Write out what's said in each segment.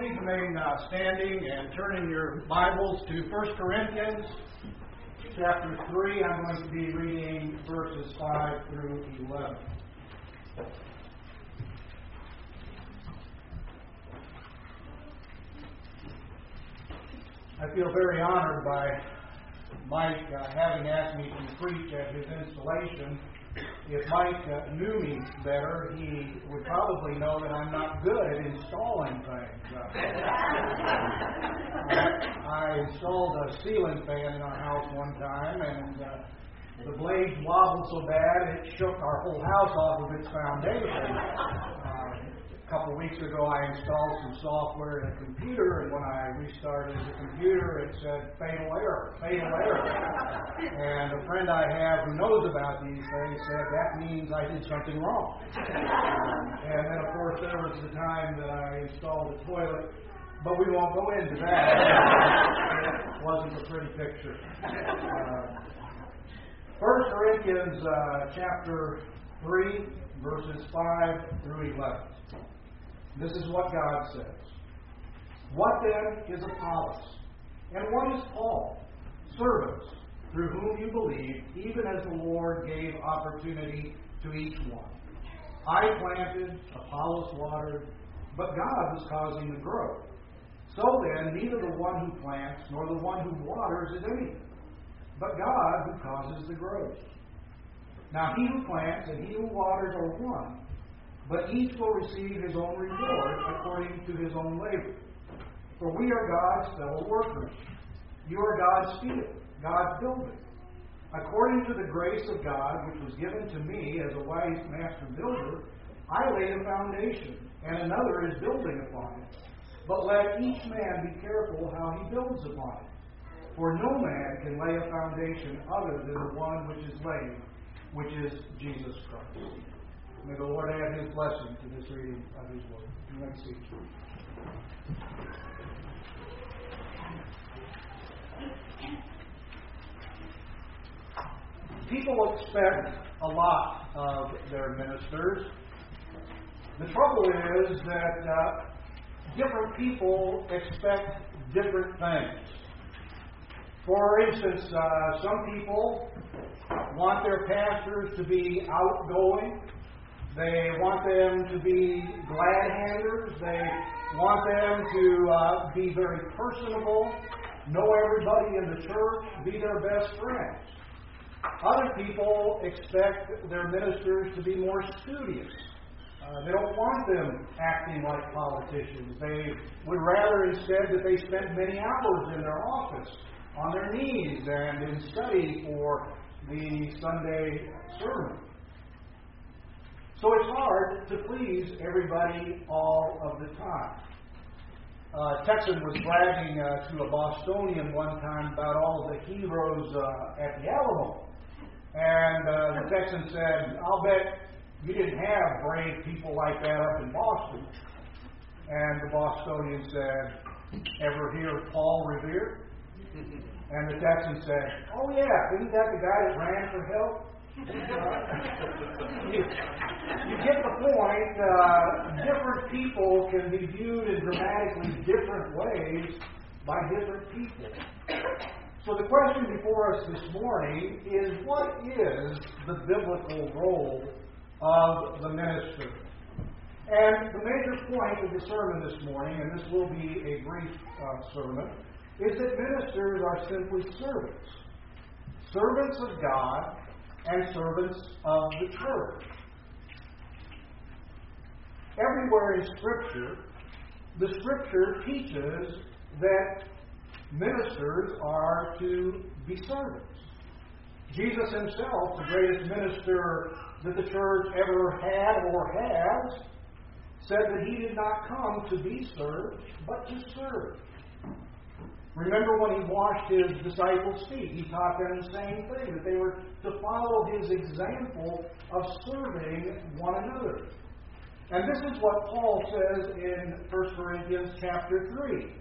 Please remain uh, standing and turning your Bibles to 1 Corinthians chapter 3. I'm going to be reading verses 5 through 11. I feel very honored by Mike uh, having asked me to preach at his installation if Mike uh, knew me better, he would probably know that I'm not good at installing things. Uh, I installed a ceiling fan in our house one time, and uh, the blades wobbled so bad it shook our whole house off of its foundation. Uh, a couple weeks ago, I installed some software in a computer, and when I restarted the computer, it said fatal error, fatal error. And a friend I have who knows about these things said that means I did something wrong. Um, and then, of course, there was the time that I installed the toilet, but we won't go into that. it wasn't a pretty picture. Uh, First Corinthians uh, chapter 3, verses 5 through 11. This is what God says. What then is Apollos? And what is Paul? Servants, through whom you believe, even as the Lord gave opportunity to each one. I planted, Apollos watered, but God was causing the growth. So then, neither the one who plants nor the one who waters is anything, but God who causes the growth. Now he who plants and he who waters are one but each will receive his own reward according to his own labor. For we are God's fellow workers. You are God's field, God's building. According to the grace of God which was given to me as a wise master builder, I laid a foundation, and another is building upon it. But let each man be careful how he builds upon it. For no man can lay a foundation other than the one which is laid, which is Jesus Christ. May the Lord add his blessing to this reading of his word. You may see. People expect a lot of their ministers. The trouble is that uh, different people expect different things. For instance, uh, some people want their pastors to be outgoing, they want them to be glad handers. They want them to uh, be very personable, know everybody in the church, be their best friends. Other people expect their ministers to be more studious. Uh, they don't want them acting like politicians. They would rather instead that they spend many hours in their office on their knees and in study for the Sunday sermon. So it's hard to please everybody all of the time. Uh, Texan was bragging uh, to a Bostonian one time about all of the heroes uh, at the Alamo. And uh, the Texan said, I'll bet you didn't have brave people like that up in Boston. And the Bostonian said, Ever hear of Paul Revere? And the Texan said, Oh, yeah, isn't that the guy that ran for help? You, get the point. Uh, different people can be viewed in dramatically different ways by different people. So the question before us this morning is what is the biblical role of the minister? And the major point of the sermon this morning, and this will be a brief uh, sermon, is that ministers are simply servants. Servants of God and servants of the church. Everywhere in Scripture, the Scripture teaches that ministers are to be servants. Jesus himself, the greatest minister that the church ever had or has, said that he did not come to be served, but to serve Remember when he washed his disciples' feet, he taught them the same thing, that they were to follow his example of serving one another. And this is what Paul says in 1 Corinthians chapter 3.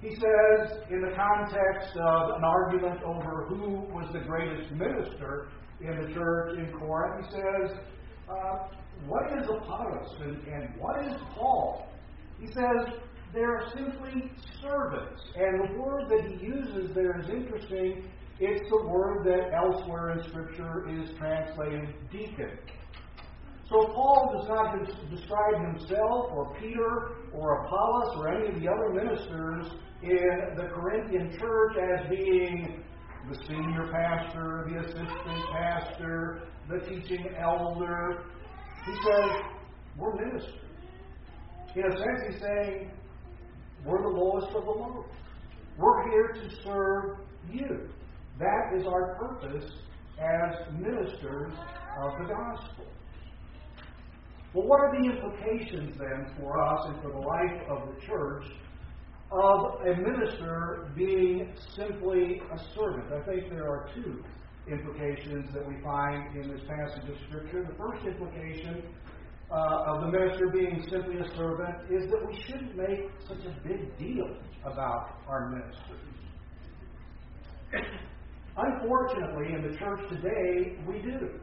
He says, in the context of an argument over who was the greatest minister in the church in Corinth, he says, uh, What is Apollos and, and what is Paul? He says, they're simply servants. And the word that he uses there is interesting. It's the word that elsewhere in Scripture is translated deacon. So Paul does not describe himself or Peter or Apollos or any of the other ministers in the Corinthian church as being the senior pastor, the assistant pastor, the teaching elder. He says, we're ministers. In a sense, he's saying, we're the lowest of the low. We're here to serve you. That is our purpose as ministers of the gospel. Well, what are the implications then for us and for the life of the church of a minister being simply a servant? I think there are two implications that we find in this passage of Scripture. The first implication uh, of the minister being simply a servant is that we shouldn't make such a big deal about our ministers. Unfortunately, in the church today, we do.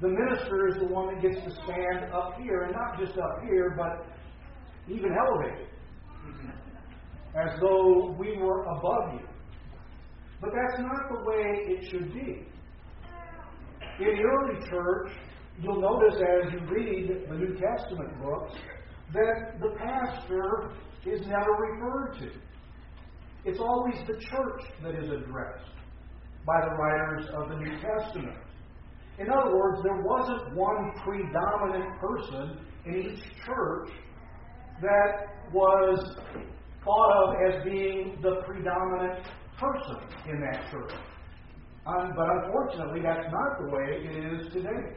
The minister is the one that gets to stand up here, and not just up here, but even elevated, as though we were above you. But that's not the way it should be. In the early church, you'll notice as you read the New Testament books that the pastor is never referred to. It's always the church that is addressed by the writers of the New Testament. In other words, there wasn't one predominant person in each church that was thought of as being the predominant person in that church. Um, but unfortunately, that's not the way it is today.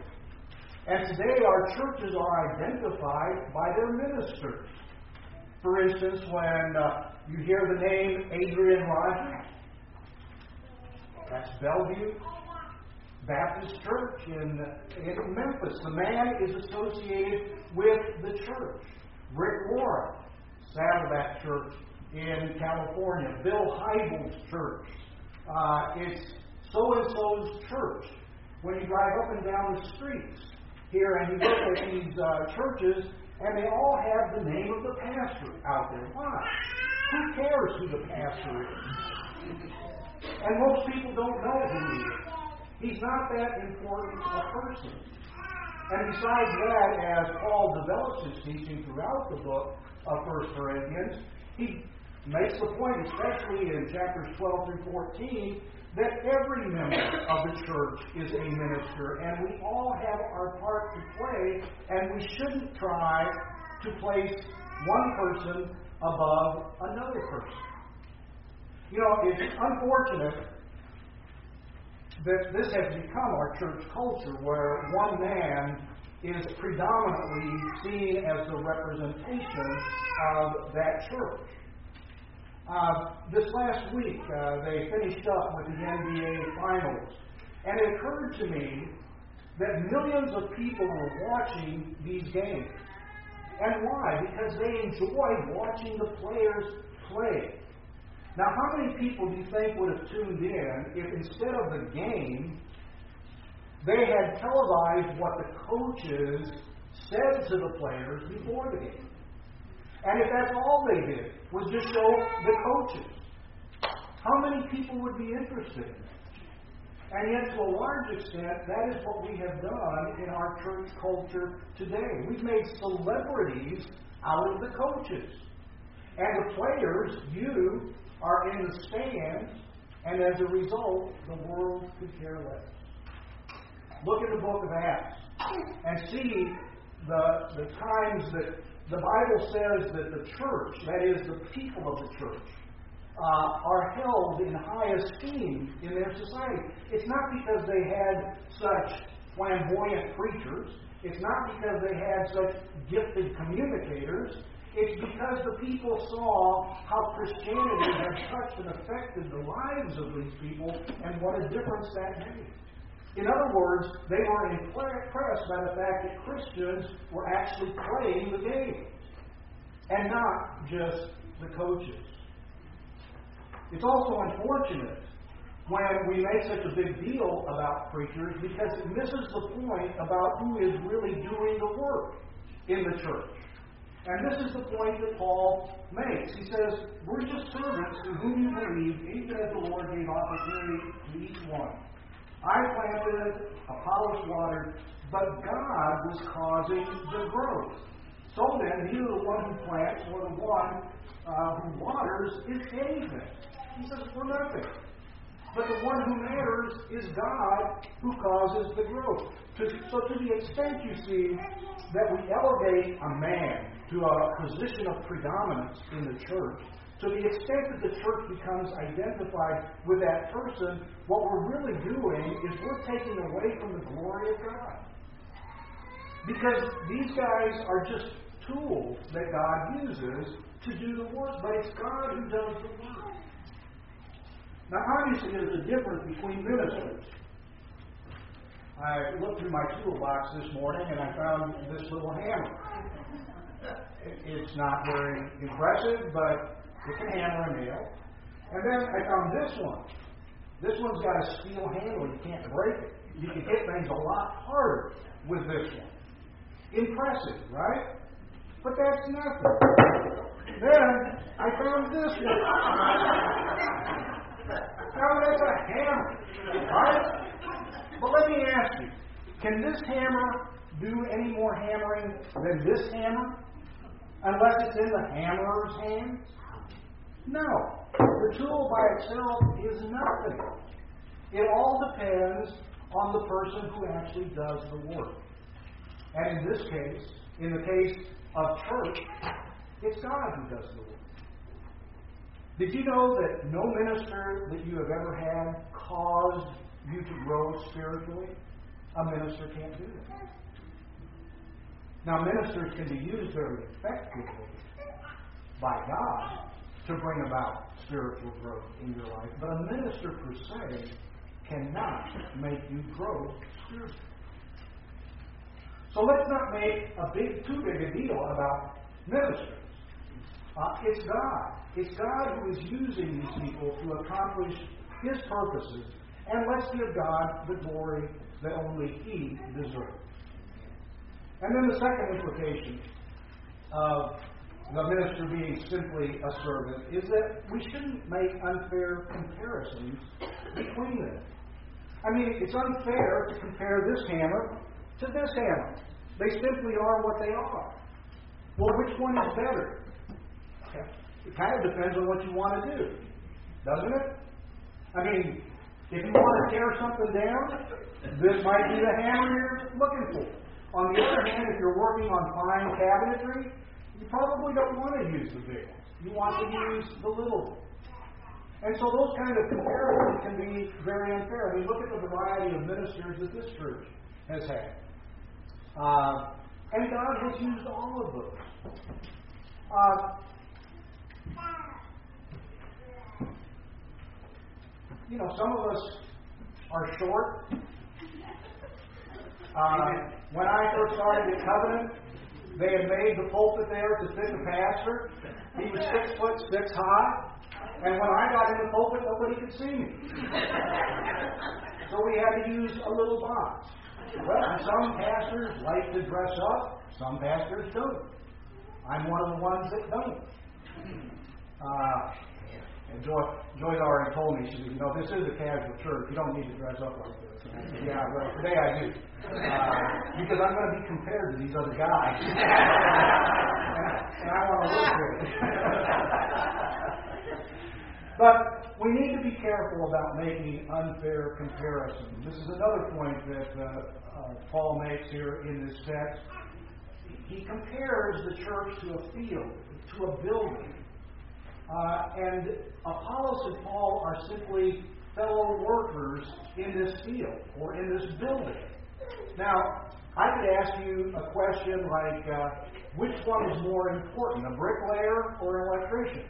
And today, our churches are identified by their ministers. For instance, when uh, you hear the name Adrian Rogers, that's Bellevue Baptist Church in, in Memphis. The man is associated with the church. Rick Warren, Saddleback Church in California. Bill Hybels Church. Uh, it's so and so's church. When you drive up and down the streets here and you look at these uh, churches, and they all have the name of the pastor out there. Why? Who cares who the pastor is? And most people don't know who he is. He's not that important a person. And besides that, as Paul develops his teaching throughout the book of 1 Corinthians, he makes the point, especially in chapters 12 through 14, that every member of the church is a minister, and we all have our part to play, and we shouldn't try to place one person above another person. You know, it's unfortunate that this has become our church culture where one man is predominantly seen as the representation of that church. Uh, this last week, uh, they finished up with the NBA Finals, and it occurred to me that millions of people were watching these games. And why? Because they enjoy watching the players play. Now, how many people do you think would have tuned in if instead of the game, they had televised what the coaches said to the players before the game? And if that's all they did, was just show the coaches, how many people would be interested in that? And yet, to a large extent, that is what we have done in our church culture today. We've made celebrities out of the coaches. And the players, you, are in the stands, and as a result, the world could care less. Look at the book of Acts and see the, the times that the Bible says that the church, that is, the people of the church, uh, are held in high esteem in their society. It's not because they had such flamboyant preachers. It's not because they had such gifted communicators. It's because the people saw how Christianity had touched and affected the lives of these people and what a difference that made. In other words, they were impressed by the fact that Christians were actually playing the game and not just the coaches. It's also unfortunate when we make such a big deal about preachers because it misses the point about who is really doing the work in the church. And this is the point that Paul makes. He says, We're just servants to whom you believe, even as the Lord gave opportunity to each one. I planted, Apollos watered, but God was causing the growth. So then, neither the one who plants nor the one uh, who waters is anything. He says, We're nothing. But the one who matters is God who causes the growth. so, to the extent you see that we elevate a man to a position of predominance in the church, to the extent that the church becomes identified with that person, what we're really doing is we're taking away from the glory of God. Because these guys are just tools that God uses to do the work, but it's God who does the work. Now, obviously, there's a difference between ministers. I looked through my toolbox this morning and I found this little hammer. It's not very impressive, but it can hammer a nail. And then I found this one. This one's got a steel handle. You can't break it. You can hit things a lot harder with this one. Impressive, right? But that's nothing. Then I found this one. Now that's a hammer, right? But let me ask you, can this hammer do any more hammering than this hammer? unless it's in the hammerer's hands? No. The tool by itself is nothing. It all depends on the person who actually does the work. And in this case, in the case of church, it's God who does the work. Did you know that no minister that you have ever had caused you to grow spiritually? A minister can't do that. Now, ministers can be used very effectively by God to bring about spiritual growth in your life, but a minister per se cannot make you grow spiritually. So let's not make a big, too big a deal about ministers. Uh, it's God. It's God who is using these people to accomplish His purposes, and let's give God the glory that only He deserves. And then the second implication of the minister being simply a servant is that we shouldn't make unfair comparisons between them. I mean, it's unfair to compare this hammer to this hammer. They simply are what they are. Well, which one is better? It kind of depends on what you want to do, doesn't it? I mean, if you want to tear something down, this might be the hammer you're looking for. On the other hand, if you're working on fine cabinetry, you probably don't want to use the big ones. You want to use the little ones. And so those kind of comparisons can be very unfair. I mean, look at the variety of ministers that this church has had. Uh, and God has used all of those. Uh, you know, some of us are short. Uh, when I first started at Covenant, they had made the pulpit there to fit the pastor. He was six foot six high. And when I got in the pulpit, nobody could see me. so we had to use a little box. Well, some pastors like to dress up, some pastors don't. I'm one of the ones that don't. Uh, and Joy, Joy already told me, she said, you know, this is a casual church. You don't need to dress up like this. Yeah, well, today I do. Uh, because I'm going to be compared to these other guys. and, and I want to look good. but we need to be careful about making unfair comparisons. This is another point that uh, uh, Paul makes here in this text. He compares the church to a field, to a building. Uh, and Apollos and Paul are simply fellow workers in this field or in this building. Now, I could ask you a question like, uh, which one is more important, a bricklayer or an electrician?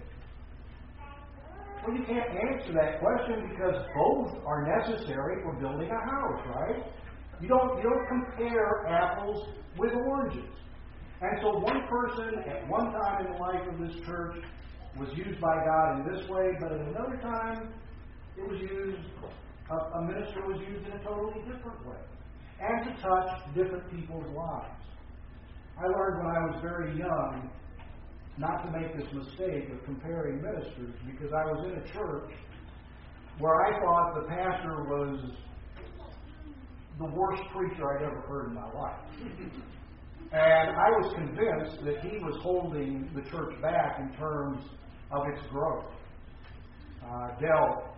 Well, you can't answer that question because both are necessary for building a house, right? You don't, you don't compare apples with oranges. And so one person at one time in the life of this church was used by God in this way, but at another time, it was used, a, a minister was used in a totally different way, and to touch different people's lives. I learned when I was very young not to make this mistake of comparing ministers because I was in a church where I thought the pastor was the worst preacher I'd ever heard in my life. And I was convinced that he was holding the church back in terms of its growth. Uh, Dell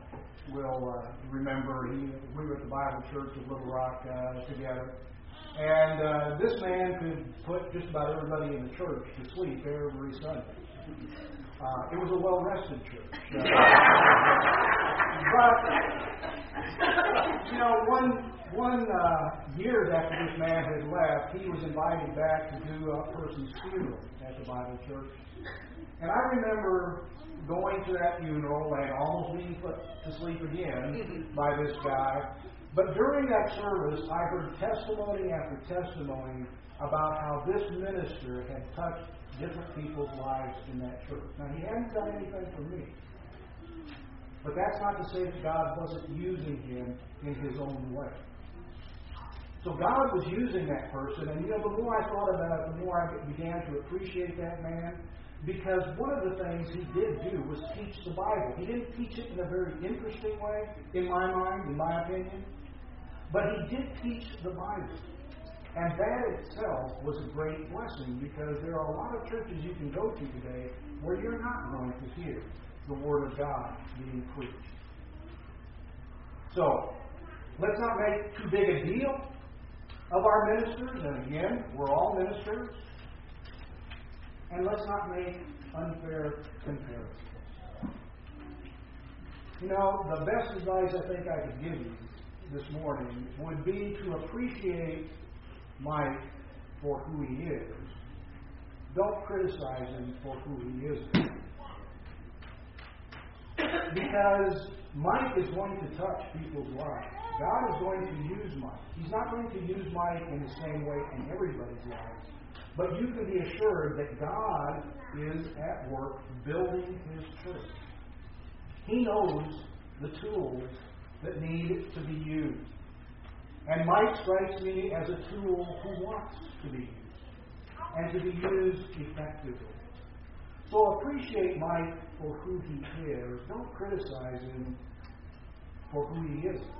will uh, remember he, we were at the Bible Church of Little Rock uh, together. And uh, this man could put just about everybody in the church to sleep every Sunday. Uh, it was a well rested church. Uh, but, you know, one one uh, years after this man had left, he was invited back to do a person's funeral at the Bible church. And I remember going to that funeral and almost being put to sleep again by this guy. But during that service, I heard testimony after testimony about how this minister had touched different people's lives in that church. Now, he hadn't done anything for me. But that's not to say that God wasn't using him in his own way. So God was using that person, and you know, the more I thought about it, the more I began to appreciate that man. Because one of the things he did do was teach the Bible. He didn't teach it in a very interesting way, in my mind, in my opinion, but he did teach the Bible. And that itself was a great blessing because there are a lot of churches you can go to today where you're not going to hear the Word of God being preached. So, let's not make too big a deal of our ministers, and again, we're all ministers, and let's not make unfair comparisons. You know, the best advice I think I could give you this morning would be to appreciate Mike for who he is. Don't criticize him for who he isn't. Because Mike is going to touch people's lives. God is going to use Mike. He's not going to use Mike in the same way in everybody's lives. But you can be assured that God is at work building his church. He knows the tools that need to be used. And Mike strikes me as a tool who wants to be used and to be used effectively. So appreciate Mike for who he is. Don't criticize him for who he isn't.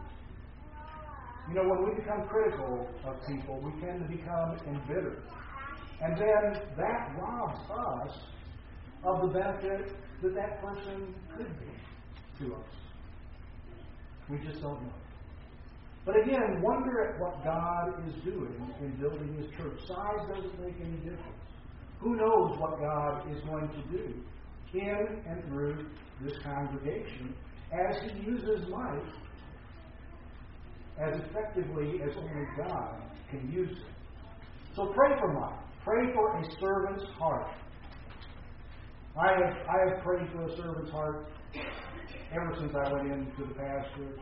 You know, when we become critical of people, we tend to become embittered. And then that robs us of the benefit that that person could be to us. We just don't know. But again, wonder at what God is doing in building His church. Size doesn't make any difference. Who knows what God is going to do in and through this congregation as He uses life as effectively as only God can use it. So pray for Mike. Pray for a servant's heart. I have, I have prayed for a servant's heart ever since I went into the pastor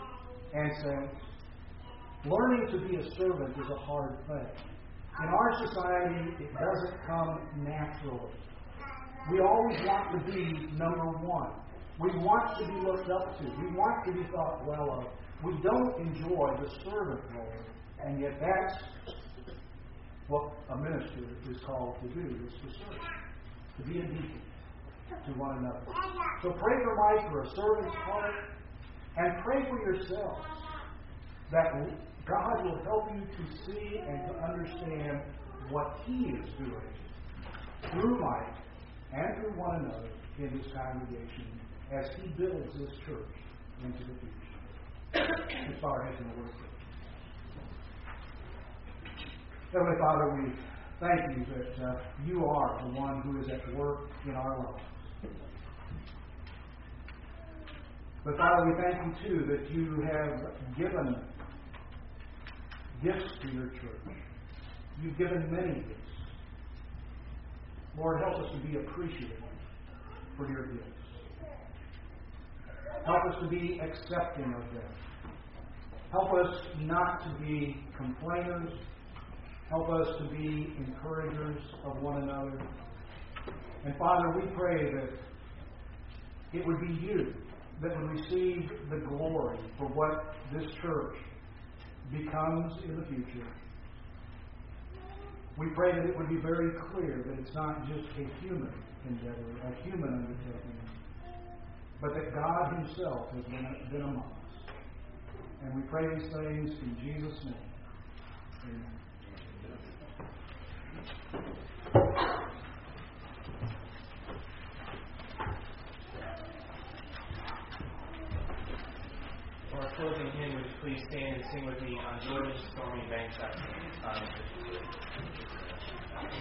and since. Learning to be a servant is a hard thing. In our society, it doesn't come naturally. We always want to be number one. We want to be looked up to. We want to be thought well of. We don't enjoy the servant role, and yet that's what a minister is called to do, is to serve, to be a deacon to one another. So pray for Mike for a servant's heart, and pray for yourself that God will help you to see and to understand what He is doing through Mike and through one another in this congregation as He builds this church into the future as far as in the word. Heavenly Father, we thank you that uh, you are the one who is at work in our lives. But Father, we thank you too that you have given gifts to your church. You've given many gifts. Lord, help us to be appreciative for your gifts. Help us to be accepting of them. Help us not to be complainers. Help us to be encouragers of one another. And Father, we pray that it would be you that would receive the glory for what this church becomes in the future. We pray that it would be very clear that it's not just a human endeavor, a human undertaking, but that God Himself has been, been among us. And we pray these things in Jesus' name. Amen. For our closing hymn, would you please stand and sing with me on Jordan's Stormy Banks? Um,